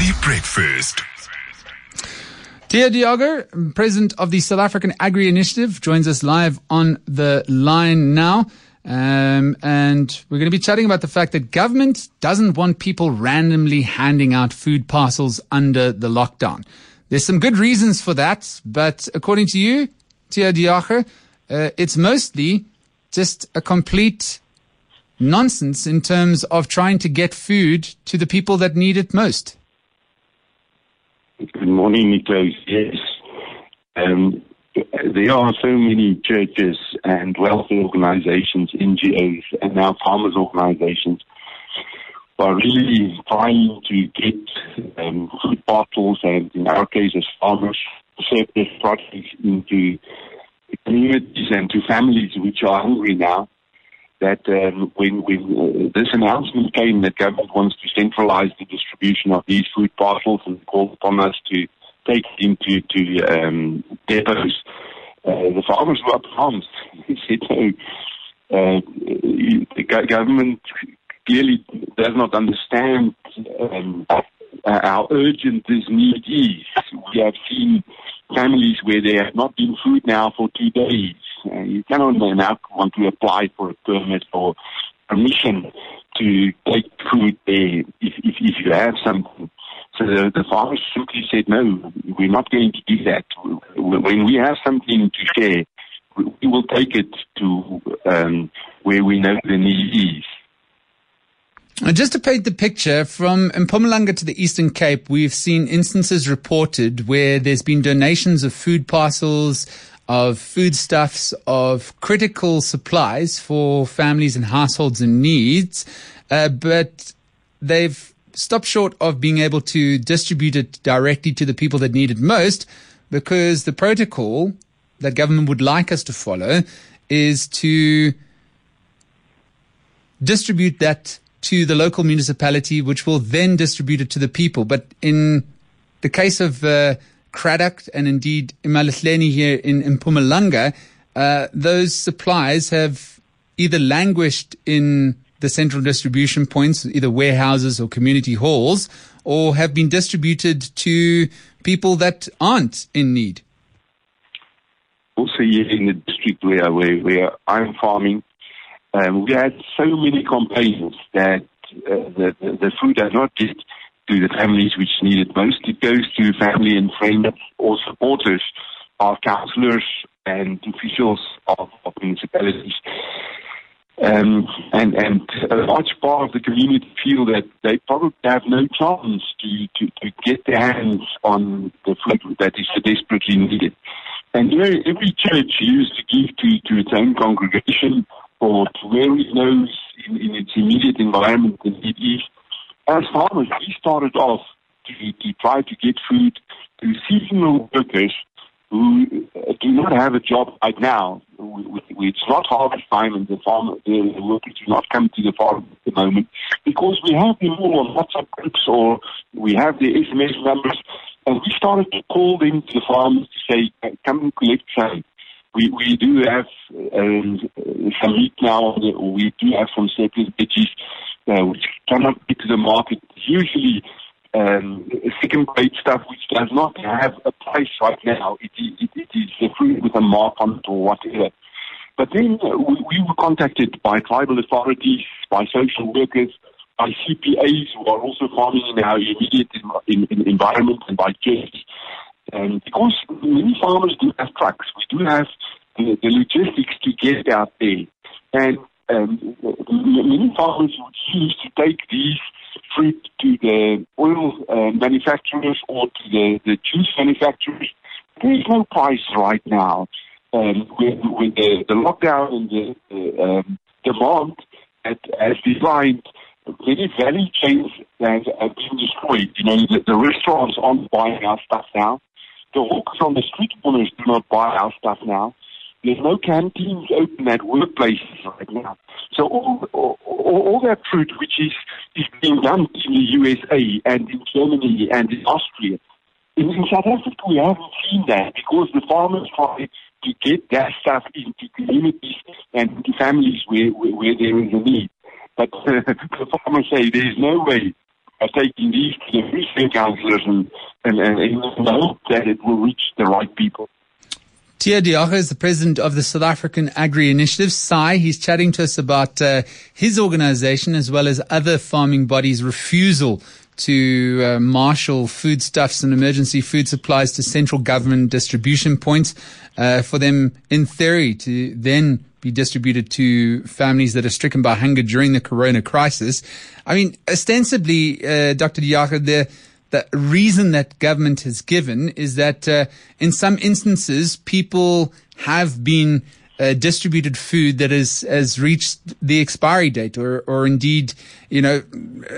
Early breakfast. Theo De Jager, president of the South African Agri Initiative, joins us live on the line now. Um, and we're going to be chatting about the fact that government doesn't want people randomly handing out food parcels under the lockdown. There's some good reasons for that, but according to you, Theo De Jager, uh, it's mostly just a complete nonsense in terms of trying to get food to the people that need it most. Good morning, Nickolaus. Yes. Um, there are so many churches and welfare organizations, NGOs, and now farmers organizations who are really trying to get um, food bottles and, in our case, as farmers, surplus products into communities and to families which are hungry now that um, when, when uh, this announcement came that government wants to centralize the distribution of these food parcels and called upon us to take into to, um, depots, uh, the farmers were up arms. They said, no, uh, the government clearly does not understand um, how urgent this need is. We have seen families where there have not been food now for two days. Uh, you cannot now want to apply for a permit or permission to take food there if, if, if you have something. So the, the farmers simply said, no, we're not going to do that. When we have something to share, we will take it to um, where we know the need is. Uh, just to paint the picture, from Mpumalanga to the Eastern Cape, we've seen instances reported where there's been donations of food parcels, of foodstuffs, of critical supplies for families and households in needs, uh, but they've stopped short of being able to distribute it directly to the people that need it most because the protocol that government would like us to follow is to distribute that to the local municipality, which will then distribute it to the people. But in the case of uh, Cradock and indeed Emalahleni here in, Mpumalanga, uh, those supplies have either languished in the central distribution points, either warehouses or community halls, or have been distributed to people that aren't in need. Also, here in the district where, where, where I'm farming, um, we had so many complaints that uh, the, the, the food does not get to the families which need it most. It goes to family and friends or supporters of councillors and officials of, of municipalities. Um, and, and a large part of the community feel that they probably have no chance to, to, to get their hands on the food that is so desperately needed. And you know, every church used to give to, to its own congregation or to where it knows in, in its immediate environment the need is. As farmers, we started off to, to try to get food to seasonal workers who uh, do not have a job right now. It's not harvest time and the farmer, the, workers do not come to the farm at the moment because we have them all on WhatsApp groups or we have the SMS numbers and we started to call them to the farmers to say, come and collect some. We, we do have um, some meat now. We do have some surplus veggies uh, which cannot get to the market. Usually, um, second-grade stuff which does not have a price right now. It, it, it is fruit with a mark on it or whatever. But then uh, we, we were contacted by tribal authorities, by social workers, by CPAs who are also farming in our immediate in, in, environment and by churches. And because many farmers do have trucks, we do have the, the logistics to get out there. And um, many farmers would choose to take these fruit to the oil uh, manufacturers or to the, the juice manufacturers. There is no price right now. Um, with, with the, the lockdown and the, the um, demand at, as designed, many value chains have, have been destroyed. You know, the, the restaurants aren't buying our stuff now. The hawkers on the street corners do not buy our stuff now. There's no canteens open at workplaces right now. So all, all, all that fruit which is, is being dumped in the USA and in Germany and in Austria, in, in South Africa we haven't seen that because the farmers try to get that stuff into communities and into families where, where, where there is a need. But uh, the farmers say there is no way of taking these to the safety councillors and, and, and the hope that it will reach the right people. Theo De Jager is the president of the South African Agri Initiative, SAI. He's chatting to us about uh, his organization as well as other farming bodies' refusal to uh, marshal foodstuffs and emergency food supplies to central government distribution points uh, for them, in theory, to then be distributed to families that are stricken by hunger during the corona crisis. I mean, ostensibly, uh, Dr. De Jager, the the reason that government has given is that uh, in some instances people have been uh, distributed food that has reached the expiry date, or or indeed, you know, uh,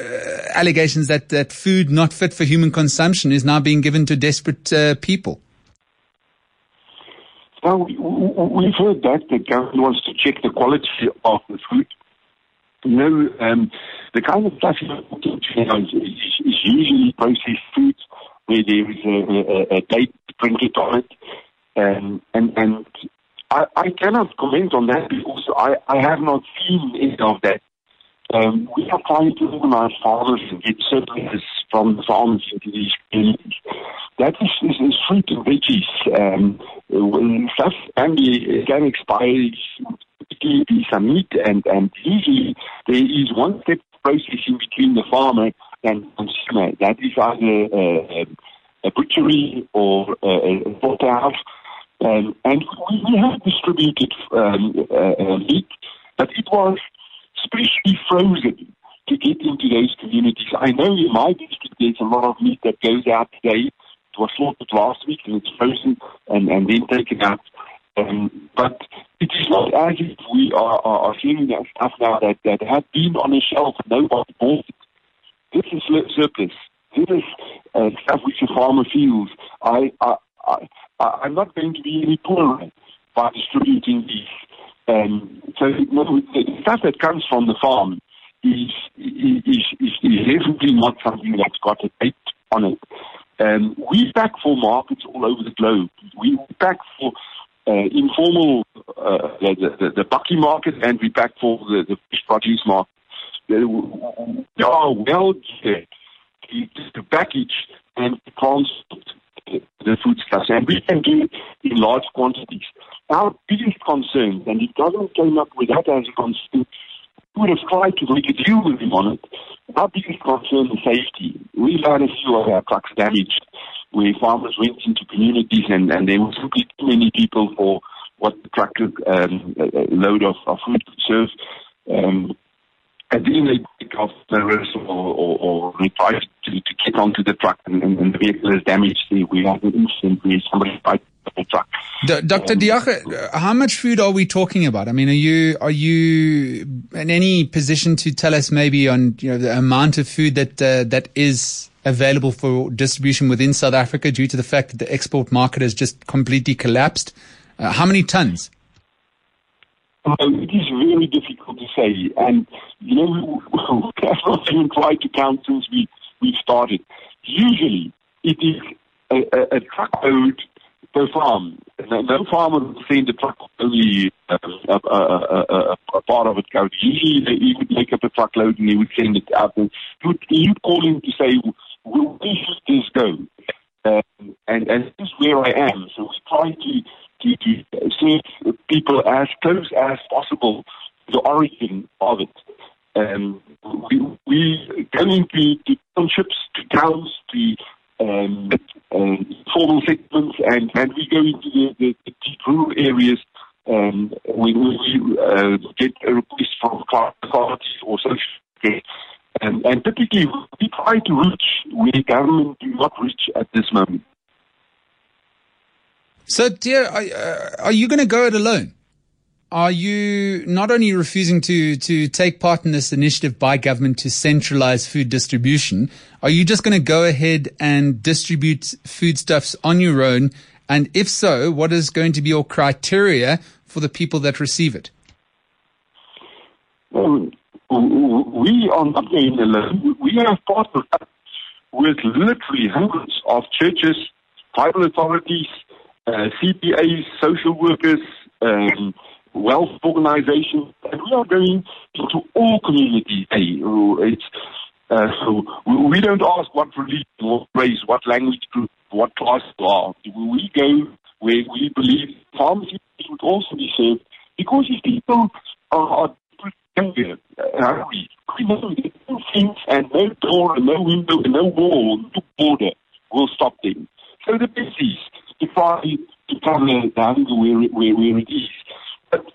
allegations that that food not fit for human consumption is now being given to desperate uh, people. Well, we've heard that the government wants to check the quality of the food. You know, um, the kind of stuff talking to is, is, usually processed foods where there is a, a, a date printed on it. Um, and and I, I cannot comment on that because I, I have not seen any of that. Um, we are trying to organize farmers and get surpluses from the farmers into these communities. That is, is, is fruit and veggies. Um, when stuff can be can expire, particularly some meat, and, and usually there is one step processing between the farmer and consumer. That is either a butchery or a slaughterhouse. Um, and we have distributed um, uh, uh, meat, but it was specially frozen to get into those communities. I know in my district there's a lot of meat that goes out today. It was slaughtered last week and it's frozen and, and then taken out. Um, but it is not as if we are, are, are that stuff now that, that had been on a shelf nobody bought it. This is surplus. This is uh, stuff which the farmer feels. I, I, I, I'm not going to be any poorer by distributing these. Um, so the stuff that comes from the farm is, is, is, is definitely not something that's got a date on it. Um, we pack for markets all over the globe. We pack for uh, informal, uh, the, the, the bakkie market, and we pack for the, the fresh produce market. We are well geared to, to package and transport the foodstuffs, and we can do it in large quantities. Our biggest concern, and it doesn't came up with that as a concern, we would have tried to make a deal with him on it. Our biggest concern is safety. We had a few of our trucks damaged where farmers went into communities and, and there were simply too many people for what the truck um, load of, of food could serve. Um, and then they pick off the rest or, or, or they try to, to get onto the truck and, and, and the vehicle is damaged. We have an incident where somebody tried the truck. D- Dr. Um, De Jager, how much food are we talking about? I mean, are you are you in any position to tell us maybe on you know the amount of food that uh, that is available for distribution within South Africa due to the fact that the export market has just completely collapsed? Uh, how many tons? Um, it is very difficult to say, and you know we have not even tried to count since we we started. Usually, it is a, a, a truckload per farm. No, no farmer would send a truck only uh, a, a, a, part of it goes. Usually, he would make up a truckload and he would send it out. And would call him to say, "Where should this go?" Um, and and this is where I am. So we try to to serve people as close as possible to the origin of it. Um, we, we go into to townships, to towns, to um, um, formal settlements, and, and we go into the, the, the deep rural areas um, when we uh, get a request from authorities or social care. And, and typically, we try to reach where government do not reach at this moment. So, dear, are, uh, are you going to go it alone? Are you not only refusing to, to take part in this initiative by government to centralize food distribution, are you just going to go ahead and distribute foodstuffs on your own? And if so, what is going to be your criteria for the people that receive it? Well, we are not going alone. We have partnered with literally hundreds of churches, tribal authorities, uh, CPAs, social workers, um, wealth organizations, and we are going into all communities. It's Uh, so we, don't ask what religion, what race, what language group, what class you are. We go where we believe pharmacy would also be served because if people are, hungry, hungry, no fence and no door and no window and no wall, no border will stop them. So the best try to cover the hunger where, where, where it is. But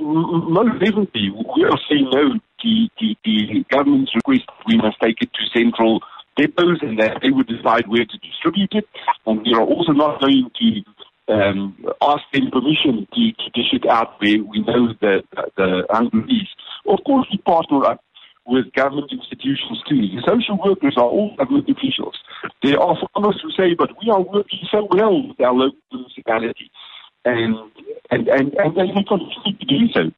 most definitely, we are saying no to the, the government's request. We must take it to central depots and that they would decide where to distribute it. And we are also not going to um, ask them permission to, to dish it out where we know the, the hunger is. Of course, we partner up with government institutions too. The social workers are all government officials. There are farmers who say, but we are working so well with our local municipality. And, and, and, and they continue to do so.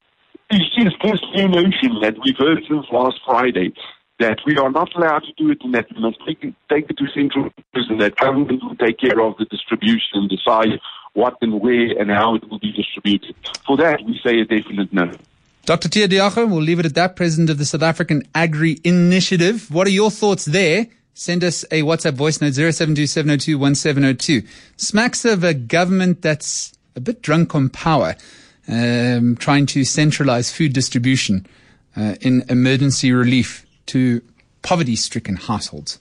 It's just this new notion that we've heard since last Friday that we are not allowed to do it and that we must take it, take it to central and that government will take care of the distribution and decide what and where and how it will be distributed. For that, we say a definite no. Dr. Theo De Jager, we'll leave it at that, President of the South African Agri Initiative. What are your thoughts there? Send us a WhatsApp voice note 0727021702. Smacks of a government that's a bit drunk on power, um, trying to centralize food distribution uh, in emergency relief to poverty stricken households.